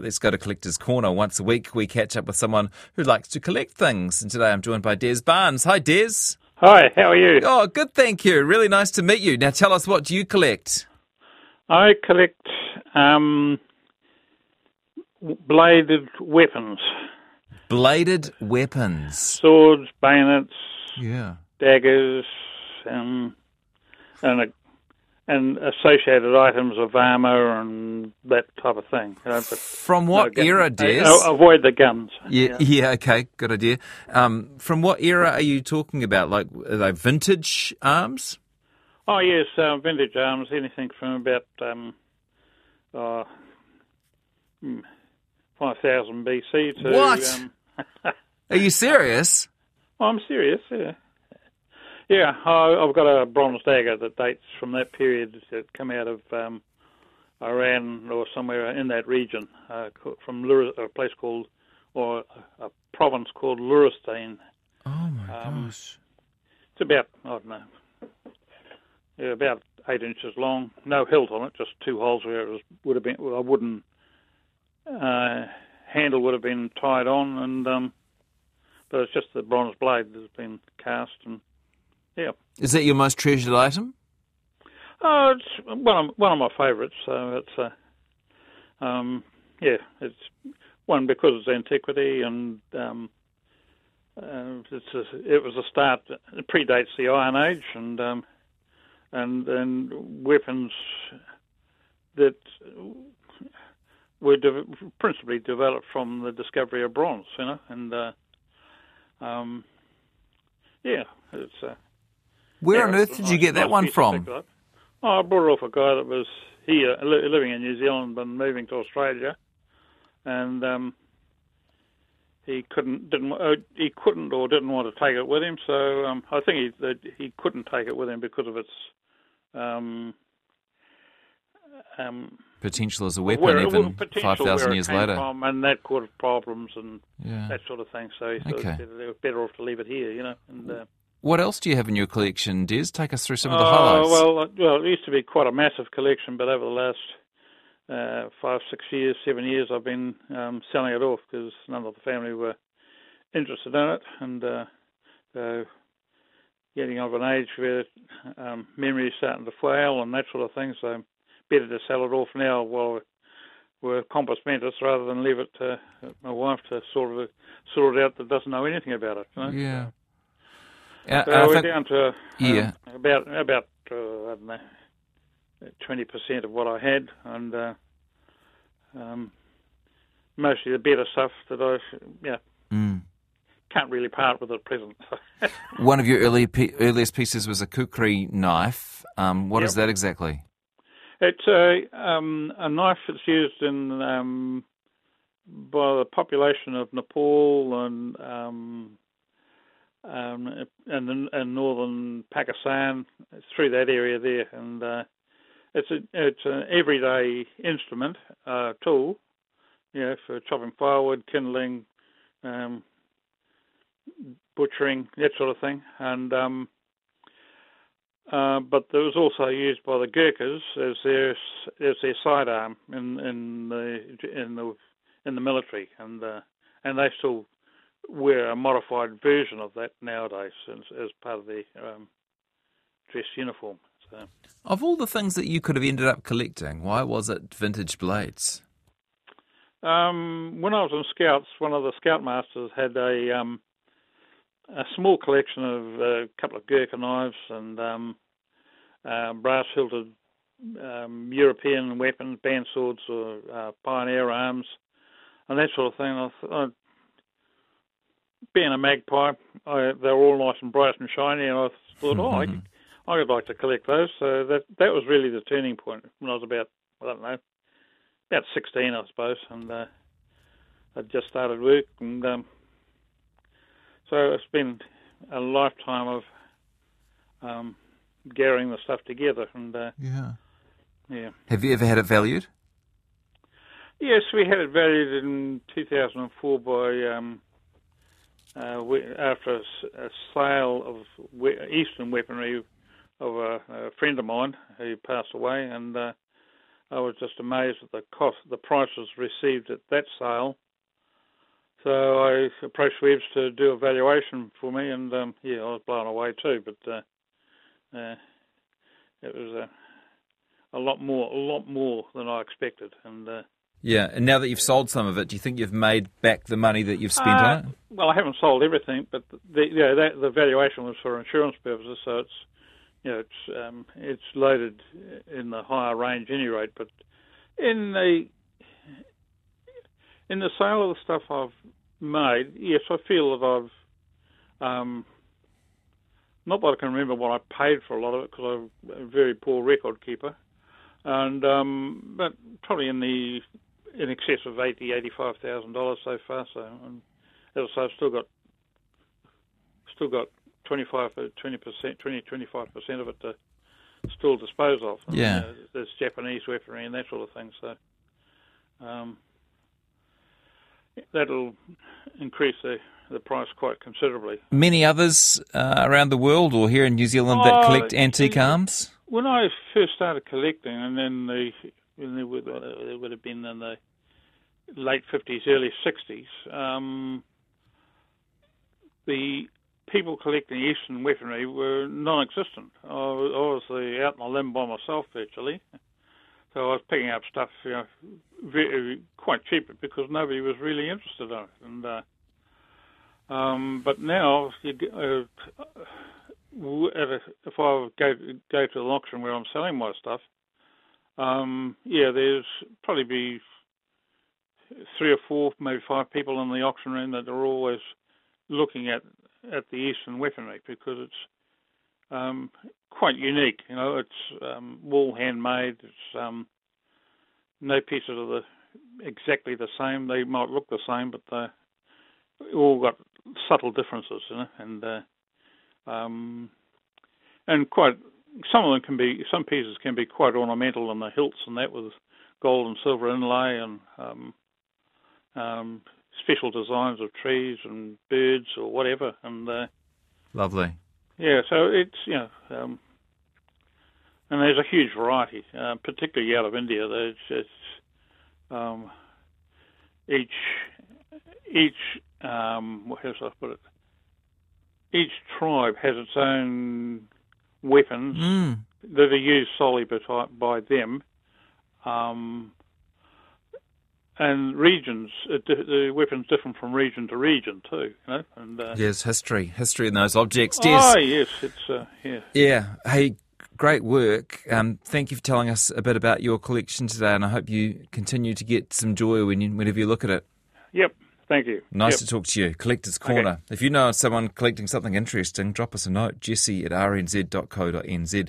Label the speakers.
Speaker 1: Let's go to Collector's Corner. Once a week, we catch up with someone who likes to collect things. And today I'm joined by Des Barnes. Hi, Des.
Speaker 2: Hi, how are you?
Speaker 1: Oh, good, thank you. Really nice to meet you. Now tell us, what do you collect?
Speaker 2: I collect um, bladed weapons.
Speaker 1: Bladed weapons.
Speaker 2: Swords, bayonets,
Speaker 1: Yeah.
Speaker 2: daggers, um, and a, and associated items of armour and that type of thing. you know, but
Speaker 1: From what
Speaker 2: no
Speaker 1: era, Des?
Speaker 2: uh, avoid the guns.
Speaker 1: Yeah, yeah, okay, good idea. Um, from what era are you talking about? Like, are they vintage arms?
Speaker 2: Oh yes, uh, vintage arms. Anything from about um, uh, hmm, five thousand BC to.
Speaker 1: What?
Speaker 2: Um,
Speaker 1: Are you serious?
Speaker 2: Oh, I'm serious, yeah. Yeah, I, I've got a bronze dagger that dates from that period that come out of um, Iran or somewhere in that region, uh, from Lur- a place called, or a, province called Luristan.
Speaker 1: Oh my
Speaker 2: Um,
Speaker 1: gosh.
Speaker 2: It's about, I don't know, yeah, about eight inches long. No hilt on it, just two holes where it was, would have been, a wooden uh, handle would have been tied on, and um, but it's just the bronze blade that's been cast and yeah.
Speaker 1: Is that your most treasured item?
Speaker 2: Oh, it's one of one of my favourites. So it's uh, um, yeah, it's one because it's antiquity and um, uh, it's a, it was a start. It predates the Iron Age and um, and and weapons that were de- principally developed from the discovery of bronze. You know, and uh, um, yeah, it's. Uh,
Speaker 1: Where on earth did you get that one from?
Speaker 2: Oh, I brought it off a guy that was here, living in New Zealand, but moving to Australia, and um, he couldn't, didn't, uh, he couldn't or didn't want to take it with him. So um, I think he he couldn't take it with him because of its um, um,
Speaker 1: Potential as a weapon,
Speaker 2: where,
Speaker 1: even five thousand years later.
Speaker 2: from, and that caused problems and
Speaker 1: Yeah.
Speaker 2: that sort of thing. So
Speaker 1: Okay.
Speaker 2: of they were better off to leave it here, you know. And, uh,
Speaker 1: What else do you have in your collection, Des? Take us through some of the
Speaker 2: Oh,
Speaker 1: highlights.
Speaker 2: well, uh, well, it used to be quite a massive collection, but over the last uh, five, six years, seven years, I've been um, selling it off because none of the family were interested in it, and uh, so getting of an age where um, memory is starting to fail and that sort of thing. So better to sell it off now while we're compos mentis rather than leave it to my wife to sort of sort it out that doesn't know anything about it. You know?
Speaker 1: yeah. Uh,
Speaker 2: So
Speaker 1: I
Speaker 2: we're down to um,
Speaker 1: Yeah.
Speaker 2: about about uh, I don't know twenty percent of what I had, and uh, um, mostly the better stuff that I yeah
Speaker 1: Mm.
Speaker 2: can't really part with at present.
Speaker 1: One of your early pe- earliest pieces was a kukri knife. Um, what is
Speaker 2: Yep.
Speaker 1: that exactly?
Speaker 2: it's a um, a knife that's used in um, by the population of Nepal and um, and in northern Pakistan, through that area there, and uh, it's a it's an everyday instrument uh, tool, you know, for chopping firewood, kindling, um, butchering, that sort of thing, and um, uh, but it was also used by the Gurkhas as their as their sidearm in in the in the in the military, and uh, and they still wear a modified version of that nowadays as, as part of their um, dress uniform. So.
Speaker 1: Of all the things that you could have ended up collecting, why was it vintage blades?
Speaker 2: Um, when I was in Scouts, one of the Scoutmasters had a um, a small collection of a couple of Gurkha knives and um, uh, brass hilted um, European weapons, band swords or uh, pioneer arms, and that sort of thing. I, th- I, being a magpie, I, they're all nice and bright and shiny, and I thought, oh, I, could- I would like to collect those. So that that was really the turning point when I was about I don't know about 16, I suppose, and uh, I'd just started work, and um, so it's been a lifetime of um, gathering the stuff together, and uh,
Speaker 1: Yeah.
Speaker 2: yeah.
Speaker 1: Have you ever had it valued?
Speaker 2: Yes, we had it valued in 2004 by um, uh, we, after a sale of we, Eastern weaponry of a, a friend of mine who passed away, and uh, I was just amazed at the cost, the prices received at that sale. So I approached Webb's to do a valuation for me, and um, yeah, I was blown away too. But uh, uh, it was a, a lot more, a lot more than I expected, and.
Speaker 1: Yeah, and now that you've sold some of it, do you think you've made back the money that you've spent
Speaker 2: uh,
Speaker 1: on it?
Speaker 2: Well, I haven't sold everything, but the yeah, that, the valuation was for insurance purposes, so it's you know it's um, it's loaded in the higher range any rate. But in the in the sale of the stuff I've made, yes, I feel that I've um, not that I can remember what I paid for a lot of it because I'm a very poor record keeper, and um, but probably in the in excess of eighty, eighty-five thousand dollars so far. So, and as I say, I've still got still got 25, 20 percent, 20, 25 percent of it to still dispose of.
Speaker 1: And, yeah,
Speaker 2: uh, there's Japanese weaponry and that sort of thing. So, um, that'll increase the the price quite considerably.
Speaker 1: Many others uh, around the world or here in New Zealand that
Speaker 2: Oh,
Speaker 1: collect antique arms.
Speaker 2: When I first started collecting, and then the when there would, there would have been in the late fifties, early sixties, um, the people collecting Eastern weaponry were non-existent. I was, I the, out on a limb by myself virtually, so I was picking up stuff, you know, very, quite cheap because nobody was really interested in it. And uh, um, but now, uh, if I go go to an auction where I'm selling my stuff, um, yeah, there's probably be three or four, maybe five people in the auction room that are always looking at at the Eastern weaponry because it's um, quite unique. You know, it's um, all handmade. It's um, no pieces are the exactly the same. They might look the same, but they all got subtle differences, you know, and uh, um, and quite some of them can be some pieces can be quite ornamental in the hilts and that with gold and silver inlay and um, um, special designs of trees and birds or whatever, and uh,
Speaker 1: Lovely.
Speaker 2: yeah, so it's you know, um, and there's a huge variety, uh, particularly out of India. There's it's, um, each each um, how should I put it? Each tribe has its own weapons
Speaker 1: Mm.
Speaker 2: that are used solely by, by them, um, and regions. uh, The weapons different from region to region too. You know, and uh,
Speaker 1: Yes, history, history in those objects. Yes.
Speaker 2: oh yes, it's uh, yeah.
Speaker 1: Yeah. Hey, great work. Um, thank you for telling us a bit about your collection today, and I hope you continue to get some joy when you, whenever you look at it.
Speaker 2: Yep. Thank you.
Speaker 1: Nice
Speaker 2: Yep.
Speaker 1: to talk to you. Collector's Corner. If you know someone collecting something interesting, drop us a note, jesse at rnz.co.nz.